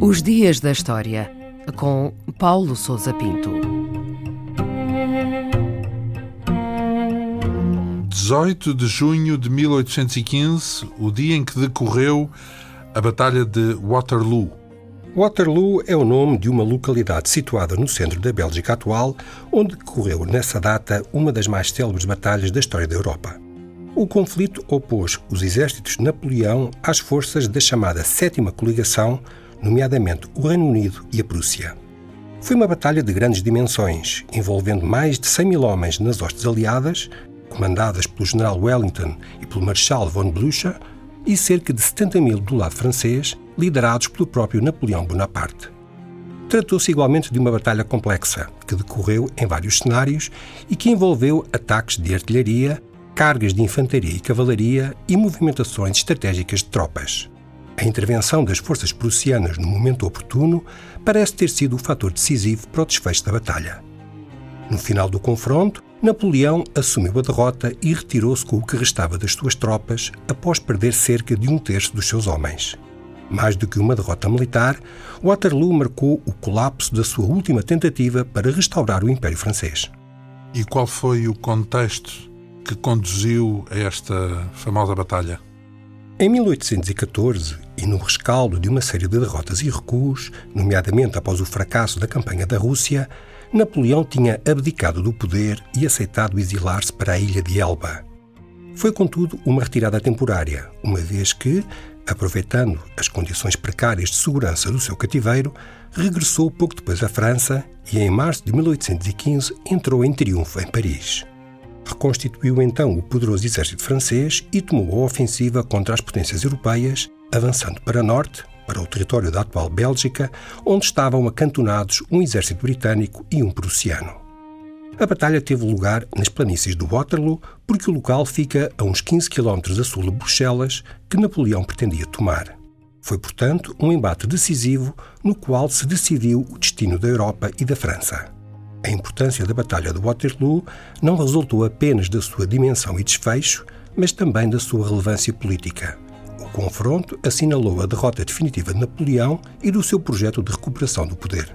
Os Dias da História, com Paulo Souza Pinto. 18 de junho de 1815, o dia em que decorreu a Batalha de Waterloo. Waterloo é o nome de uma localidade situada no centro da Bélgica atual, onde decorreu nessa data uma das mais célebres batalhas da história da Europa. O conflito opôs os exércitos de Napoleão às forças da chamada Sétima Coligação, nomeadamente o Reino Unido e a Prússia. Foi uma batalha de grandes dimensões, envolvendo mais de 100 mil homens nas hostes aliadas, comandadas pelo general Wellington e pelo marechal von Blücher, e cerca de 70 mil do lado francês, liderados pelo próprio Napoleão Bonaparte. Tratou-se igualmente de uma batalha complexa, que decorreu em vários cenários e que envolveu ataques de artilharia, cargas de infantaria e cavalaria e movimentações estratégicas de tropas. A intervenção das forças prussianas no momento oportuno parece ter sido o fator decisivo para o desfecho da batalha. No final do confronto, Napoleão assumiu a derrota e retirou-se com o que restava das suas tropas após perder cerca de um terço dos seus homens. Mais do que uma derrota militar, Waterloo marcou o colapso da sua última tentativa para restaurar o Império Francês. E qual foi o contexto que conduziu a esta famosa batalha? Em 1814, e no rescaldo de uma série de derrotas e recuos, nomeadamente após o fracasso da campanha da Rússia, Napoleão tinha abdicado do poder e aceitado exilar-se para a ilha de Elba. Foi, contudo, uma retirada temporária, uma vez que, aproveitando as condições precárias de segurança do seu cativeiro, regressou pouco depois à França e, em março de 1815, entrou em triunfo em Paris reconstituiu então o poderoso exército francês e tomou a ofensiva contra as potências europeias, avançando para norte, para o território da atual Bélgica, onde estavam acantonados um exército britânico e um prussiano. A batalha teve lugar nas planícies do Waterloo, porque o local fica a uns 15 km a sul de Bruxelas, que Napoleão pretendia tomar. Foi, portanto, um embate decisivo no qual se decidiu o destino da Europa e da França. A importância da Batalha de Waterloo não resultou apenas da sua dimensão e desfecho, mas também da sua relevância política. O confronto assinalou a derrota definitiva de Napoleão e do seu projeto de recuperação do poder.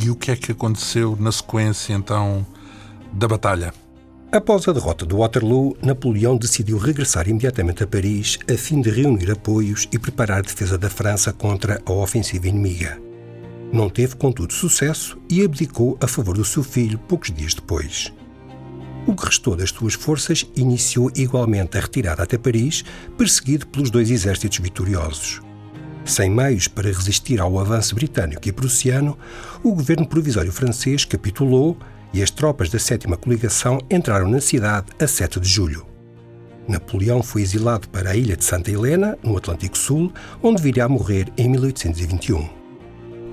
E o que é que aconteceu na sequência, então, da batalha? Após a derrota de Waterloo, Napoleão decidiu regressar imediatamente a Paris a fim de reunir apoios e preparar a defesa da França contra a ofensiva inimiga. Não teve, contudo, sucesso e abdicou a favor do seu filho poucos dias depois. O que restou das suas forças iniciou igualmente a retirada até Paris, perseguido pelos dois exércitos vitoriosos. Sem meios para resistir ao avanço britânico e prussiano, o governo provisório francês capitulou e as tropas da sétima coligação entraram na cidade a 7 de julho. Napoleão foi exilado para a ilha de Santa Helena, no Atlântico Sul, onde viria a morrer em 1821.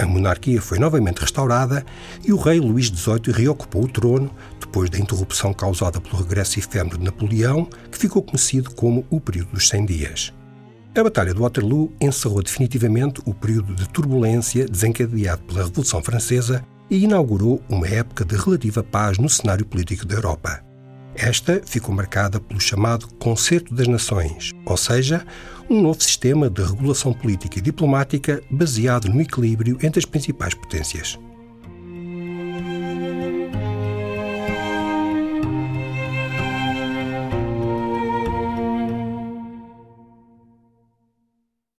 A monarquia foi novamente restaurada e o rei Luís XVIII reocupou o trono depois da interrupção causada pelo regresso efêmero de Napoleão, que ficou conhecido como o período dos 100 dias. A Batalha de Waterloo encerrou definitivamente o período de turbulência desencadeado pela Revolução Francesa e inaugurou uma época de relativa paz no cenário político da Europa. Esta ficou marcada pelo chamado Concerto das Nações, ou seja, um novo sistema de regulação política e diplomática baseado no equilíbrio entre as principais potências.